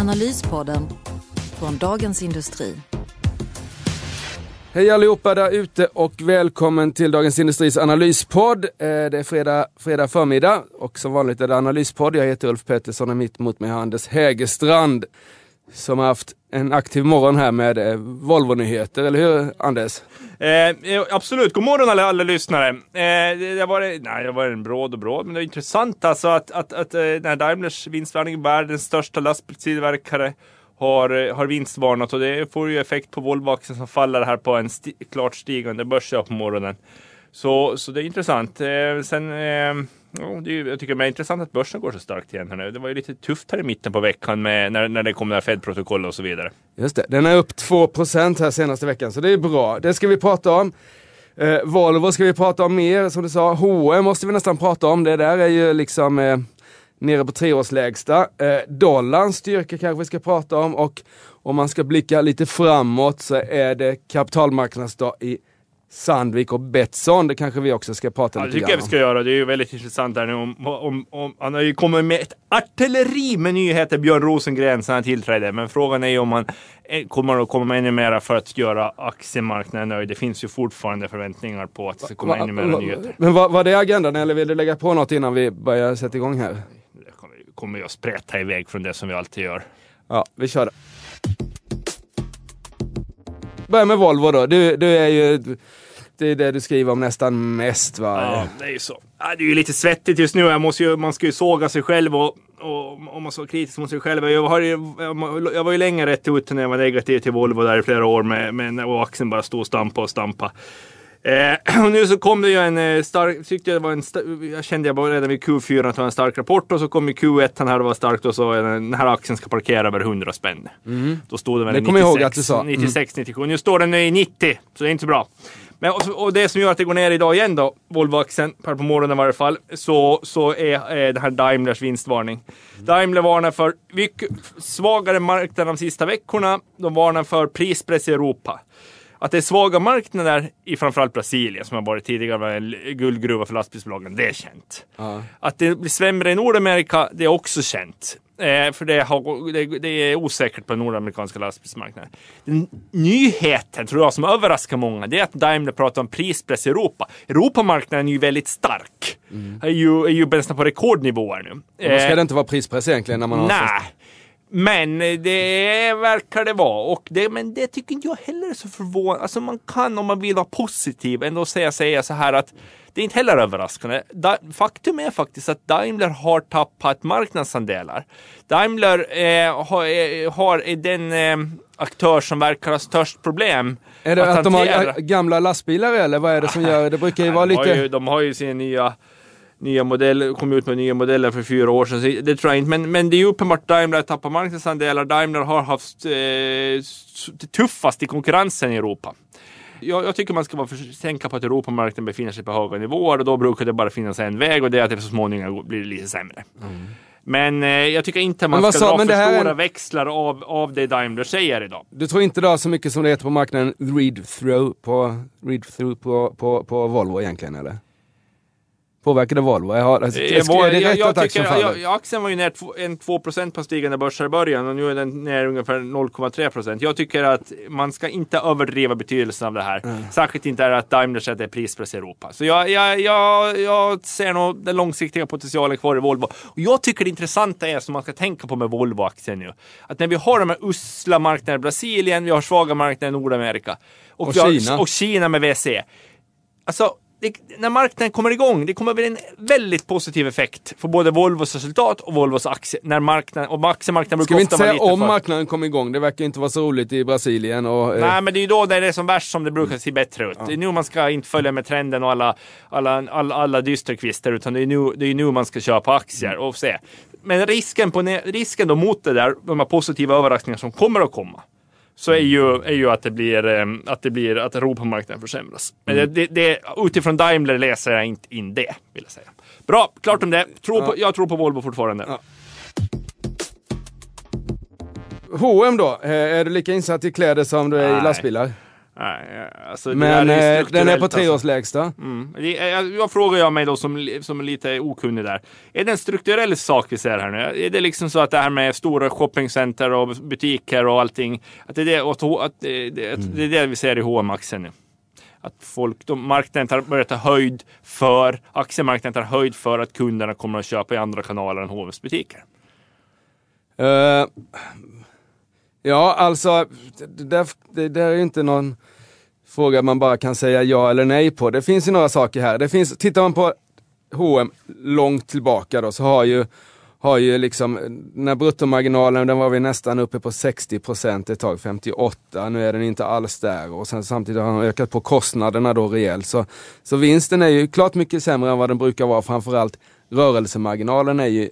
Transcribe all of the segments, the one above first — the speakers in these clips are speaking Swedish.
Analyspodden från Dagens Industri. Hej allihopa där ute och välkommen till Dagens Industris analyspodd. Eh, det är fredag, fredag förmiddag och som vanligt är det analyspodd. Jag heter Ulf Pettersson och mitt mot mig har Anders Hägerstrand som har haft en aktiv morgon här med eh, Volvo-nyheter, eller hur Anders? Eh, eh, absolut, god morgon alla, alla lyssnare. Eh, det, har var, nej, det var en bråd och bråd, men det är intressant alltså att, att, att eh, när Daimlers vinstvarning, världens största lastbilstillverkare, har, har vinstvarnat och det får ju effekt på Volvo-aktien som faller här på en sti klart stigande börs på morgonen. Så, så det är intressant. Eh, sen, ja, det är, jag tycker det är intressant att börsen går så starkt igen här nu. Det var ju lite tufft här i mitten på veckan med, när, när det kom det här Fed-protokollet och så vidare. Just det, den är upp 2% här senaste veckan så det är bra. Det ska vi prata om. Eh, Volvo ska vi prata om mer, som du sa. H&M måste vi nästan prata om. Det där är ju liksom eh, nere på treårslägsta. Eh, dollarns styrka kanske vi ska prata om och om man ska blicka lite framåt så är det kapitalmarknadsdag i Sandvik och Betsson. Det kanske vi också ska prata Ja, det lite tycker jag grann vi om. ska göra. Det är ju väldigt intressant där nu. Om, om, om, han har ju kommit med ett artilleri med nyheter, Björn Rosengren, sedan han tillträdde. Men frågan är ju om han eh, kommer att komma med ännu mera för att göra aktiemarknaden nöjd. Det finns ju fortfarande förväntningar på att det ska komma Va- ännu mera va- nyheter. Men var, var det agendan eller vill du lägga på något innan vi börjar sätta igång här? Det kommer- kommer jag sprätta iväg från det som vi alltid gör. Ja, vi kör det. Börja med Volvo då. Du, du är ju... Det är det du skriver om nästan mest va? Ja, det är ju så. Det är ju lite svettigt just nu. Jag måste ju, man ska ju såga sig själv och, och om man så kritisk mot sig själv. Jag, har jag, jag var ju länge rätt ute när jag var negativ till Volvo där i flera år med, med, och axeln bara stod och stampa och stampa. Eh, och nu så kom det ju en eh, stark, tyckte jag var en, jag kände jag bara redan vid Q4 att det var en stark rapport och så kom ju Q1 här och var starkt och så den här aktien ska parkera över 100 spänn. Då stod det väl Det i kommer jag 96, ihåg att du sa. Mm. 96, 97. Nu står den i 90, så det är inte så bra. Men, och, det som gör att det går ner idag igen då, Volvo-aktien, här på morgonen i varje fall, så, så är eh, det här Daimlers vinstvarning. Daimler varnar för svagare marknad de sista veckorna. De varnar för prispress i Europa. Att det är svaga marknader i framförallt Brasilien, som har varit tidigare var en guldgruva för lastbilsbolagen, det är känt. Att det blir sämre i Nordamerika, det är också känt. Eh, för det, har, det, det är osäkert på den nordamerikanska lastbilsmarknaden. Den nyheten, tror jag, som överraskar många, det är att Daimler pratar om prispress i Europa. Europamarknaden är ju väldigt stark. Är, ju, är ju nästan på rekordnivåer nu. Då ska Eh, det inte vara prispress egentligen när man har... Nej. Men det verkar det vara. Och det, men det tycker inte jag heller är så förvånande. Alltså man kan om man vill vara positiv ändå säga, säga så här att det är inte heller överraskande. Faktum är faktiskt att Daimler har tappat marknadsandelar. Daimler eh, har, eh, har är den eh, aktör som verkar ha störst problem Är det att, de har gamla lastbilar eller vad är det som gör det? brukar ju vara de, har lite... ju, de har ju sin nya nya modell, kom ut med nya modeller för fyra år sedan. Så det tror jag inte. Men, men det är ju uppenbart Daimler tappar marknadsandelar. Daimler har haft eh, det tuffast i konkurrensen i Europa. Jag, jag tycker man ska vara tänka på att Europamarknaden befinner sig på höga nivåer och då brukar det bara finnas en väg och det är att det så småningom blir lite sämre. Men eh, jag tycker inte man ska sa- dra för här är stora växlar av, av det Daimler säger idag. Du tror inte det har så mycket som det heter på marknaden read-through på, read-through på, på, på Volvo egentligen eller? Påverkar det Volvo? Jag har, alltså, Eh, är det jag- rätt jag att aktien tycker- faller? jag- Aktien var ju ner två- en 2% på stigande börser i början och nu är den ner ungefär 0,3%. Jag tycker att man ska inte överdriva betydelsen av det här. Särskilt inte är att Daimler sätter prispress i Europa. Så jag, jag, jag, jag ser nog den långsiktiga potentialen kvar i Volvo. Och jag tycker det intressanta är som man ska tänka på med Volvo-aktien nu. Att när vi har de här usla marknaderna i Brasilien, vi har svaga marknader i Nordamerika och, Och vi har, Kina. och Kina med WC. Alltså, det, när marknaden kommer igång, det kommer bli en väldigt positiv effekt för både Volvos resultat och Volvos aktie. När marknaden, och aktiemarknaden Ska brukar vi ofta inte säga om för... marknaden kommer igång? Det verkar inte vara så roligt i Brasilien och... eh, Nej, men det är ju då det är som värst som det brukar se bättre ut. Det är nu man ska inte följa med trenden och alla, alla, alla, alla dysterkvistar, utan det är nu, det är nu man ska köpa aktier och se. men risken, på, risken då mot det där, de här positiva överraskningarna som kommer att komma, så är ju, är ju att det blir eh, att det blir att Europamarknaden försämras. Men det, det, det, utifrån Daimler läser jag inte in det, vill jag säga. Bra, klart om det. Tror på, jag tror på Volvo fortfarande. Ja. H&M då? Eh, Är du lika insatt i kläder som du är i lastbilar? Nej, alltså, det Men är eh, den är på strukturellt, alltså. treårslägsta. Mm. Är- Jag, frågar jag mig då som, som lite okunnig där. Är det en strukturell sak vi ser här nu? Är det liksom så att det här med stora shoppingcenter och butiker och allting, att det är det, att, att det, att det, är det vi ser i hm aktien nu? Att folk, de, marknaden tar, börjar ta höjd för, aktiemarknaden tar höjd för att kunderna kommer att köpa i andra kanaler än H&M's butiker. Eh, ja, alltså, det där, det där är ju inte någon fråga man bara kan säga ja eller nej på. Det finns ju några saker här. Det finns, tittar man på H&M långt tillbaka då, så har ju, har ju liksom, när bruttomarginalen, den var vi nästan uppe på 60% ett tag, 58. Nu är den inte alls där och sen samtidigt har den ökat på kostnaderna då rejält. Så, så vinsten är ju klart mycket sämre än vad den brukar vara. Framförallt rörelsemarginalen är ju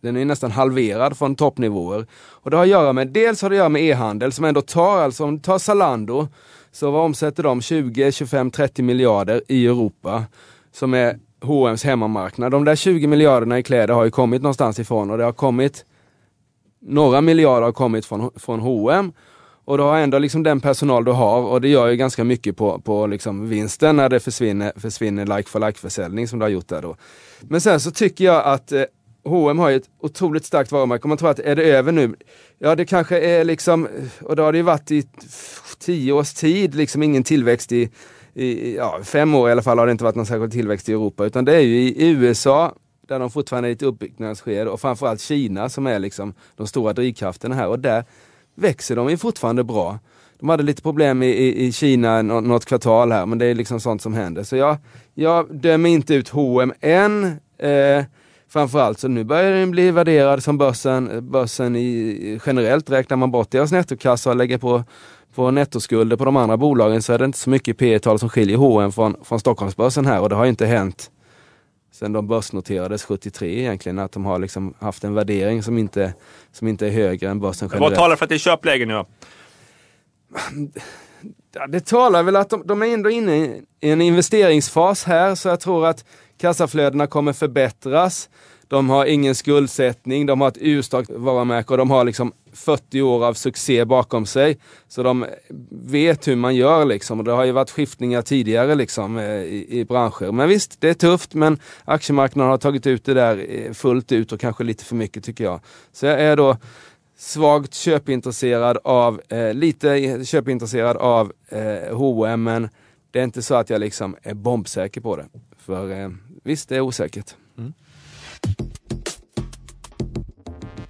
den är nästan halverad från toppnivåer. Och det har att göra med, dels har det att göra med e-handel som ändå tar, alltså om du tar Zalando, så vad omsätter de? 20, 25, 30 miljarder i Europa. Som är H&M's hemmamarknad. De där 20 miljarderna i kläder har ju kommit någonstans ifrån och det har kommit några miljarder har kommit från, från H&M och du har ändå liksom den personal du har och det gör ju ganska mycket på, på liksom vinsten när det försvinner, försvinner like for like försäljning som du har gjort där då. Men sen så tycker jag att eh, H&M har ju ett otroligt starkt varumärke. Om man tror att är det över nu? Ja, det kanske är liksom, och då har det ju varit i tio års tid, liksom ingen tillväxt i, i ja, fem år i alla fall har det inte varit någon särskild tillväxt i Europa, utan det är ju i USA där de fortfarande är i ett uppbyggnadsskede och framförallt Kina som är liksom de stora drivkrafterna här och där växer de ju fortfarande bra. De hade lite problem i, i, i Kina något kvartal här, men det är liksom sånt som händer. Så jag, jag dömer inte ut H&M än. Eh, framförallt så nu börjar den bli värderad som börsen, börsen i, generellt. Räknar man bort deras nettokassa och lägger på, på nettoskulder på de andra bolagen så är det inte så mycket P tal som skiljer H&M från, från Stockholmsbörsen här och det har inte hänt sen de börsnoterades 73 egentligen, att de har liksom haft en värdering som inte, som inte är högre än börsen Vad generellt. talar för att det är köpläge nu då? Ja, det talar väl att de, de är ändå inne i en investeringsfas här, så jag tror att kassaflödena kommer förbättras. De har ingen skuldsättning, de har ett urstarkt varumärke och de har liksom 40 år av succé bakom sig. Så de vet hur man gör liksom. Och det har ju varit skiftningar tidigare liksom eh, i, i branscher. Men visst, det är tufft men aktiemarknaden har tagit ut det där eh, fullt ut och kanske lite för mycket tycker jag. Så jag är då svagt köpintresserad av, eh, lite köpintresserad av eh, H&M men det är inte så att jag liksom är bombsäker på det. För eh, visst, det är osäkert.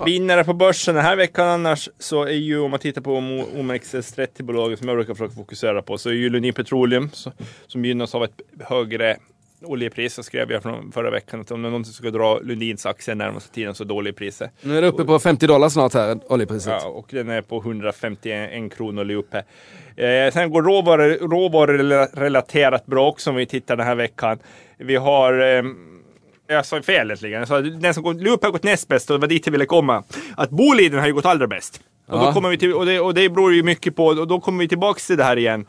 Vinnare på börsen den här veckan annars så är ju om man tittar på Mo- OMXS30-bolaget som jag brukar försöka fokusera på så är ju Lundin Petroleum så, som gynnas av ett högre oljepris. Så skrev jag från förra veckan att om det är någon som ska dra Lundins aktier närmaste tiden så är det oljepriset. Nu är det uppe på 50 dollar snart här, oljepriset. Ja, och den är på 151 kronor uppe. Eh, sen går råvaror, råvarurelaterat bra också om vi tittar den här veckan. Vi har eh, jag sa fel egentligen. Jag sa, den som Loop har gått näst bäst och det var dit jag ville komma. Att Boliden har ju gått allra bäst. Och, då kommer vi till, och, det, och det beror ju mycket på, och då kommer vi tillbaks till det här igen.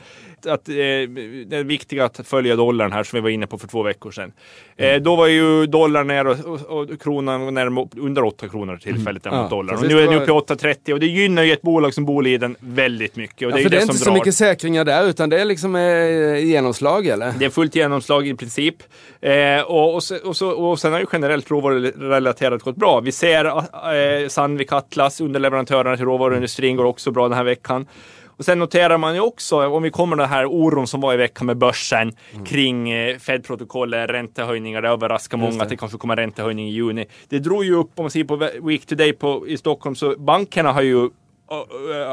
Att, eh, det är viktigt att följa dollarn här som vi var inne på för två veckor sedan. Mm. Eh, då var ju dollarn ner och, och, och kronan närmare under 8 kronor tillfället Mm. Ja, mot dollarn. Och nu är den uppe i 8,30 och det gynnar ju ett bolag som Boliden väldigt mycket. Och Ja, det är för ju det det, är inte så drar. mycket säkringar där utan det är liksom eh, genomslag eller? Det är fullt genomslag i princip. Eh, och, och, och, så, och sen har ju generellt råvarurelaterat gått bra. Vi ser eh, Sandvik Atlas, underleverantörerna till råvaruindustrin, går också bra den här veckan. Och sen noterar man ju också, om vi kommer den här oron som var i veckan med börsen kring eh, Fed-protokollet, räntehöjningar, det överraskar många det. att det kanske kommer räntehöjning i juni. Det drog ju upp, om man ser på Week Today på, i Stockholm, så bankerna har ju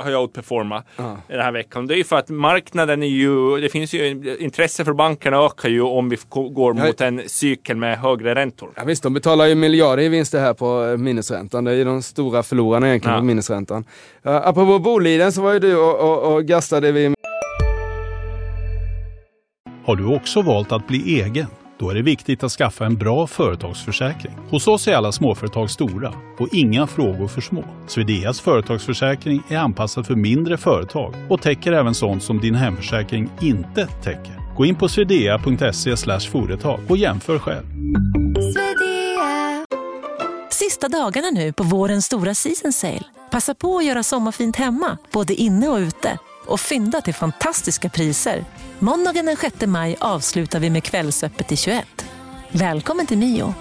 har jag outperformat Ja. den här veckan. Det är ju för att marknaden är ju, det finns ju intresse för bankerna ökar ju om vi går Ja. mot en cykel med högre räntor. Ja, visst, de betalar ju miljarder i vinster här på eh, minusräntan. Det är ju de stora förlorarna egentligen Ja. på minusräntan. Uh, apropå Boliden så var ju du och, och, och gastade vid Har du också valt att bli egen? Då är det viktigt att skaffa en bra företagsförsäkring. Hos oss är alla småföretag stora och inga frågor för små. Swedeas företagsförsäkring är anpassad för mindre företag och täcker även sånt som din hemförsäkring inte täcker. Gå in på swedea.se företag och jämför själv. Sista dagarna nu på vårens stora season sale. Passa på att göra sommarfint hemma, både inne och ute. Och fynda till fantastiska priser. Måndagen den 6 maj avslutar vi med Kvällsöppet i 21. Välkommen till Mio.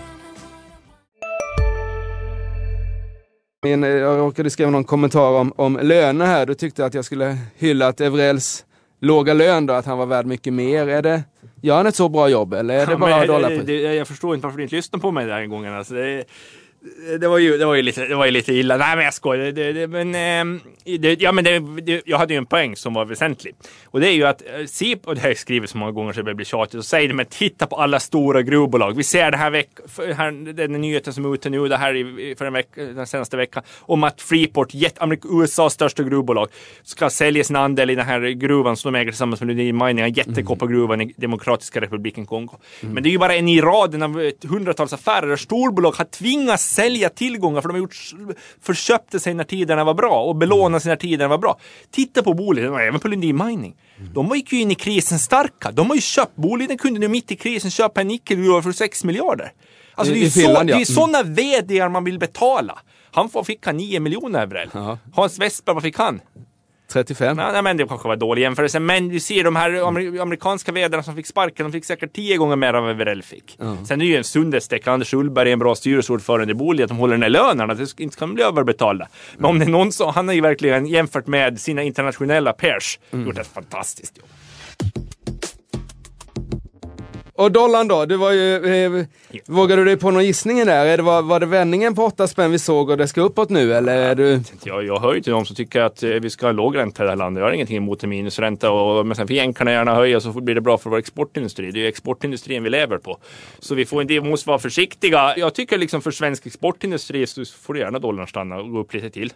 Min, eh, jag råkade skriva någon kommentar om, om löner här. Du tyckte att jag skulle hylla att Evrells låga lön då, att han var värd mycket mer. Är det, gör han ett så bra jobb eller är det Ja, bara men, dollar det, det, jag förstår inte varför du inte lyssnade på mig den här gången. Alltså, det, det, var ju, det, var ju lite, det var ju lite illa. Nej, men jag skojar. Det, det, men, ehm, det, ja, men det, jag hade ju en poäng som var väsentlig. Och det är ju att eh, se, och det har jag skrivit så många gånger så det börjar bli tjatigt, och säger det men titta på alla stora gruvbolag. Vi ser det här veckan, den nyheten som är ute nu, det här i, för en veck, den senaste veckan, om att Freeport, jet, USAs största gruvbolag, ska sälja sin andel i den här gruvan som de äger tillsammans med Lundin Mining, jättekoppargruvan i Demokratiska republiken Kongo. Men det är ju bara en i raden av ett hundratals affärer där storbolag har tvingats sälja tillgångar för de har gjort, förköpte sig när tiderna var bra och belånade sig när tiderna var bra. Titta på Boliden och även på Lundin Mining. De gick ju in i krisen starka. De har ju köpt, Boliden kunde nu mitt i krisen köpa en nickelgruva för 6 miljarder. Alltså I- det är ju Finland, så, ja. det är Mm. sådana VD man vill betala. Han får- fick han 9 miljoner Evrell. Hans Westberg, vad fick han? 35? Nej, men det kanske var dålig jämförelse. Men du ser de här amer- amerikanska vdarna som fick sparken, de fick säkert tio gånger mer än vad Verell fick. Sen är det ju en sundhetstecken. Anders Ullberg är en bra styrelseordförande i Boliden, att de håller den här lönen, att det inte ska bli överbetalda. Men om det är någon som, han har ju verkligen jämfört med sina internationella peers gjort ett fantastiskt jobb. Och dollarn då? Du var ju, eh, vågar du dig på någon gissning där? Är det, var, var det vändningen på 8 spänn vi såg och det ska uppåt nu eller? Är du... Jag, jag hör ju till de som tycker att eh, vi ska ha låg ränta i det här landet. Jag har ingenting emot en minusränta. Och, men sen får jänkarna gärna höja så blir det bra för vår exportindustri. Det är ju exportindustrin vi lever på. Så vi får inte, måste vara försiktiga. Jag tycker liksom för svensk exportindustri så får du gärna dollarn stanna och gå upp lite till.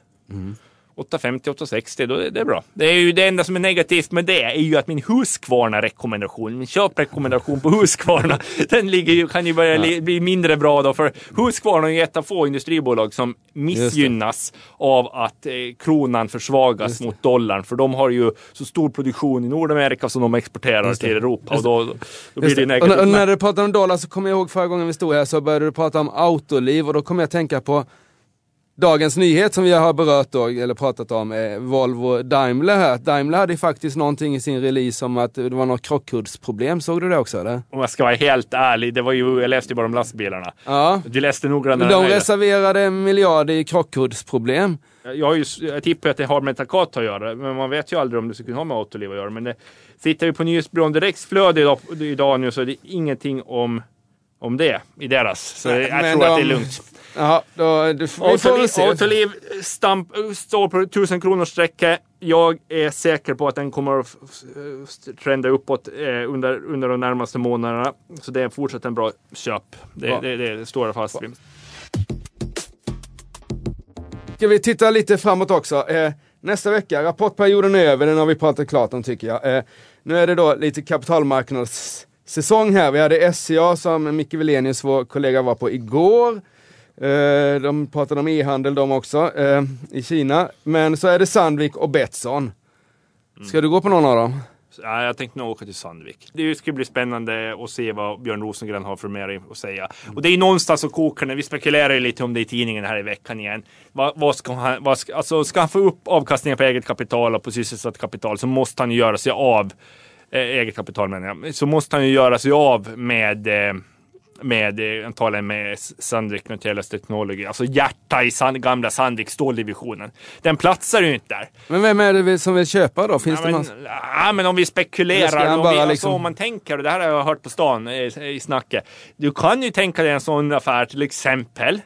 8,50, 8,60, då är det bra. Det är ju det enda som är negativt med det är ju att min Husqvarna-rekommendation, min köprekommendation på Husqvarna, den ligger ju, kan ju börja li, bli mindre bra då. För Husqvarna är ju ett av få industribolag som missgynnas av att eh, kronan försvagas mot dollarn. För de har ju så stor produktion i Nordamerika som de exporterar till Europa. Och då, då blir det negativt. när- och när du pratade om dollar så kommer jag ihåg förra gången vi stod här så började du prata om Autoliv och då kommer jag tänka på Dagens nyhet som vi har berört då, eller pratat om, eh, Volvo Daimler här. Daimler hade faktiskt någonting i sin release om att det var något krockkuddsproblem. Såg du det också eller? Om jag ska vara helt ärlig, det var ju, jag läste ju bara om lastbilarna. Ja. Du läste noggrannare De reserverade en miljard i krockkuddsproblem. Jag, har ju, jag tippar att det har med Takata att göra, men man vet ju aldrig om det skulle kunna ha med Autoliv att göra. Men det, tittar vi på nyhetsbyrån Direkts flöde idag, idag nu så är det ingenting om, om det i deras. Så Nej, jag tror att det är de- lugnt. Ja, då, du, vi får. Autoliv, Autoliv står på 1000 kronors sträcke. Jag är säker på att den kommer att trenda uppåt eh, under, under de närmaste månaderna. Så det är fortsatt en bra köp. Det, Bra. det, det, står jag fast vid. Ska vi titta lite framåt också. Eh, nästa vecka, rapportperioden är över, den har vi pratat klart om tycker jag. Eh, nu är det då lite kapitalmarknadssäsong här. Vi hade SCA som Micke Wilenius, vår kollega, var på igår. Eh, de pratade om e-handel de också, eh, i Kina. Men så är det Sandvik och Betsson. Ska du gå på någon av dem? Ja, jag tänkte nog åka till Sandvik. Det ska bli spännande att se vad Björn Rosengren har för mer att säga. Och det är någonstans att koka det. Vi spekulerar ju lite om det i tidningen här i veckan igen. Vad, vad ska han, vad ska, alltså, ska han få upp avkastningen på eget kapital och på sysselsatt kapital så måste han göra sig av eh, eget kapital menar jag. Så måste han ju göra sig av med eh, med eh, antagligen med Sandvik Nutellas Technology, alltså hjärta i Sand, gamla Sandvik ståldivisionen. Den platsar ju inte där. Men vem är det som vill köpa då? Finns Ja, det men, någon? ja, men om vi spekulerar, om, vi, alltså, liksom- om man tänker, och det här har jag hört på stan eh, i snacket. Du kan ju tänka dig en sån affär till exempel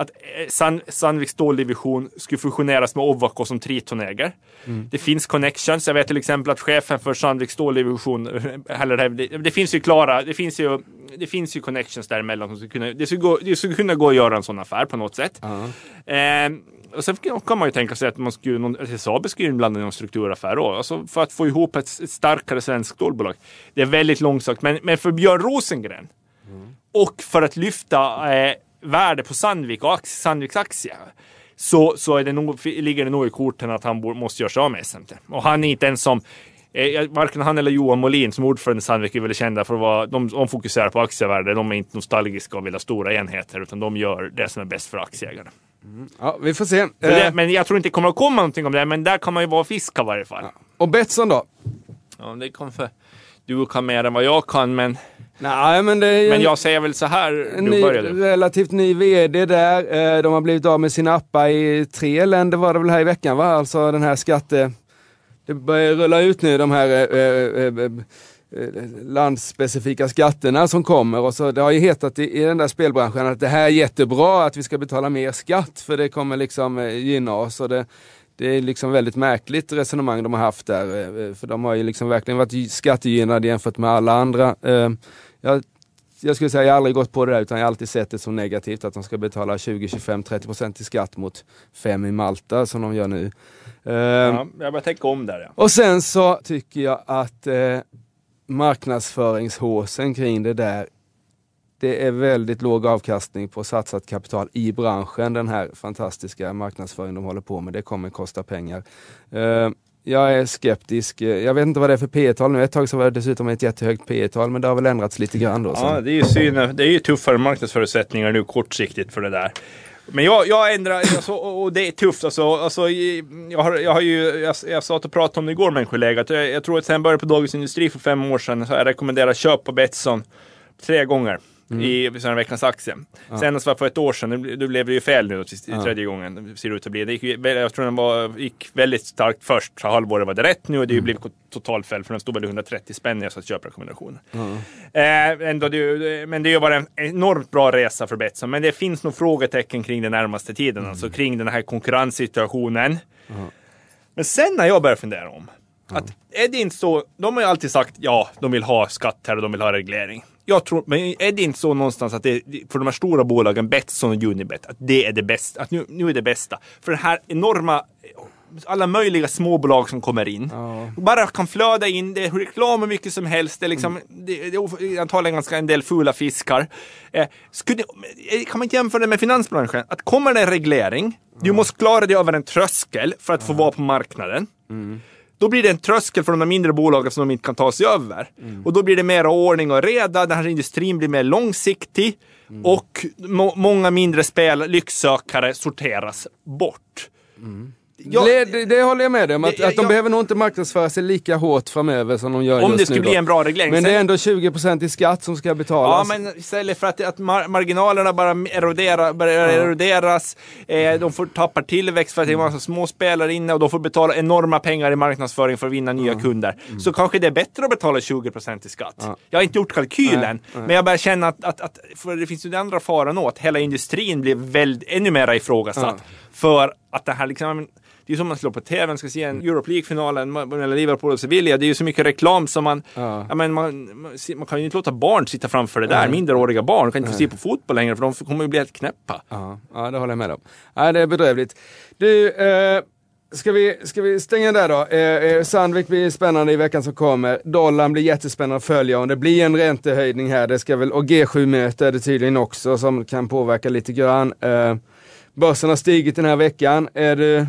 att eh, San, Sandvik ståldivision skulle fusioneras med Ovako som Triton-ägare. Mm. Det finns connections. Jag vet till exempel att chefen för Sandvik ståldivision, eller det, det, finns ju klara, det finns ju, det finns ju connections däremellan. Som skulle kunna, det, skulle gå, det skulle kunna gå att göra en sån affär på något sätt. Eh, och sen kan man ju tänka sig att man skulle, någon, SSAB skulle inblanda i någon strukturaffär då. Alltså för att få ihop ett, ett starkare svenskt stålbolag. Det är väldigt långsökt. Men, men för Björn Rosengren och för att lyfta eh, värde på Sandvik och aktie, Sandviks aktie så, så är det nog, ligger det nog i korten att han måste göra sig av med SMT. Och han är inte ens som Eh, varken han eller Johan Molin som ordförande i Sandvik är väl kända för att vara, de, de fokuserar på aktievärde. De är inte nostalgiska och vill ha stora enheter utan de gör det som är bäst för aktieägarna. Mm. Ja, vi får se. Det, eh. men jag tror inte det kommer att komma någonting om det, men där kan man ju vara fiska i varje fall. Ja. Och Betsson då? Ja, det kommer för du kan mer än vad jag kan, men Nej, men, det men jag säger väl så här, en ny, relativt ny VD där. Eh, de har blivit av med sin appa i tre länder var det väl här i veckan va? Alltså den här skatte det börjar rulla ut nu de här eh, eh, eh, eh, landsspecifika skatterna som kommer. Och så, det har ju hetat i, i den där spelbranschen att det här är jättebra att vi ska betala mer skatt för det kommer liksom gynna oss. Och det, det är liksom väldigt märkligt resonemang de har haft där. Eh, för de har ju liksom verkligen varit skattegynnade jämfört med alla andra. Jag, jag skulle säga jag har aldrig gått på det där utan jag har alltid sett det som negativt att de ska betala 20, 25, 30 procent i skatt mot 5 i Malta som de gör nu. Uh, ja, jag börjar tänka om där. Ja. Och sen så tycker jag att uh, marknadsföringshåsen kring det där det är väldigt låg avkastning på satsat kapital i branschen, den här fantastiska marknadsföringen de håller på med. Det kommer kosta pengar. Uh, jag är skeptisk. Jag vet inte vad det är för P tal nu. Ett tag så var det dessutom ett jättehögt P tal men det har väl ändrats lite grann då. Ja, det är ju synd. Det är ju tuffare marknadsförutsättningar nu kortsiktigt för det där. Men jag, jag ändrar, alltså, och det är tufft alltså. alltså jag, har, jag har ju, jag, jag satt och pratade om det igår med en kollega. Jag, jag tror att sen jag började på Dagens Industri för fem år sedan så jag rekommenderar köp på Betsson tre gånger mm. i den veckans aktie. Ja. Senast var för ett år sedan, det blev det ju fel nu ja. tredje gången. Ser det ut att bli. Det gick, jag tror den var, gick väldigt starkt först, halvåret var det rätt nu och det mm. blivit totalt fel för den stod väl 130 spänn när jag satt köprekommendationen. Mm. Eh, ändå, det, men det var en enormt bra resa för Betsson. Men det finns nog frågetecken kring den närmaste tiden, mm. alltså kring den här konkurrenssituationen. Men sen när jag började fundera om att är det inte så, de har ju alltid sagt ja, de vill ha skatt här och de vill ha reglering jag tror, men är det inte så någonstans att det för de här stora bolagen, Betsson och Unibet, att det är det bästa, att nu, nu är det bästa. För det här enorma alla möjliga småbolag som kommer in. Ja. Bara kan flöda in, det är reklam hur mycket som helst. Det är, liksom, mm. det, det är antagligen ganska en del fula fiskar. Eh, skulle, eh, kan man inte jämföra det med finansbranschen? Att kommer det en reglering, ja. du måste klara dig över en tröskel för att få vara på marknaden. Då blir det en tröskel för de mindre bolagen som de inte kan ta sig över. Mm. Och då blir det mer ordning och reda, den här industrin blir mer långsiktig mm. och må många mindre spel, lycksökare sorteras bort. Mm. Jag, det, det, håller jag med dig om, att, att de jag, behöver nog inte marknadsföra sig lika hårt framöver som de gör Om det skulle bli en bra reglering. Men det är ändå 20% i skatt som ska betalas. Ja, men istället för att, att mar marginalerna bara erodera, börjar ja. eroderas, eh, de får tappa tillväxt för att det är en massa små spelare inne och de får betala enorma pengar i marknadsföring för att vinna nya ja. kunder. Mm. Så kanske det är bättre att betala 20% i skatt. Ja. Jag har inte gjort kalkylen, nej, men jag börjar känna att, att, att, för det finns ju den andra faran åt, hela industrin blir väldigt, ännu mer ifrågasatt. För att det här liksom, det är som man slår på tvn, ska se en mm. Europe League-finalen mellan Liverpool och Sevilla. Det är ju så mycket reklam som man, ja. ja men man, man, kan ju inte låta barn sitta framför det där. Mm. Minderåriga barn kan inte få se på fotboll längre för de kommer ju bli helt knäppa. Ja, ja det håller jag med om. Ja, det är bedrövligt. Du, eh... Ska vi, ska vi stänga där då? Eh, eh Sandvik blir spännande i veckan som kommer. Dollarn blir jättespännande att följa om det blir en räntehöjning här. Det ska väl, och G7-möte är det tydligen också som kan påverka lite grann. Eh, börsen har stigit den här veckan. Är du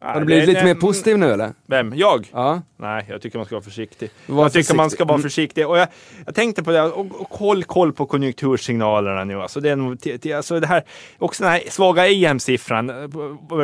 har du blivit lite mer positiv nu eller? Vem? Jag? Ja. Nej, jag tycker man ska vara försiktig. Var jag tycker man ska vara försiktig. Och jag, jag tänkte på det, och, och koll, koll på konjunktursignalerna nu. Alltså det, är, alltså det här, också den här svaga EM-siffran,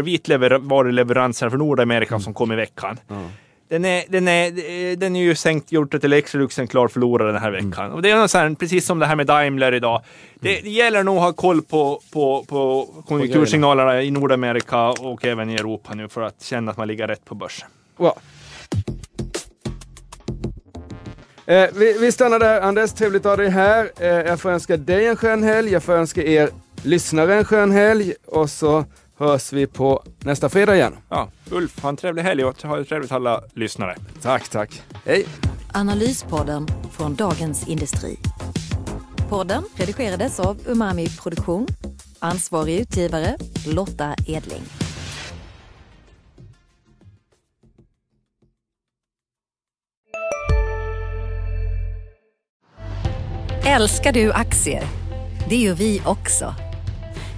vitvaruleveranser från Nordamerika mm. som kom i veckan. Mm. Den är, den, är, den är ju sänkt, gjort till Electrolux en klar förlorare den här mm. veckan. Mm. Och det är så här, precis som det här med Daimler idag. Det, det gäller nog att ha koll på, på, på konjunktursignalerna i Nordamerika och även i Europa nu för att känna att man ligger rätt på börsen. Wow. Eh, vi, vi, stannar där. Anders, trevligt att ha dig här. Eh, jag får önska dig en skön helg. Jag får önska er lyssnare en skön helg. Och så hörs vi på nästa fredag igen. Ja, Ulf, ha en trevlig helg och ha det trevligt alla lyssnare. Tack, tack. Hej! Analyspodden från Dagens Industri. Podden redigerades av Umami Produktion. Ansvarig utgivare Lotta Edling. Älskar du aktier? Det gör vi också.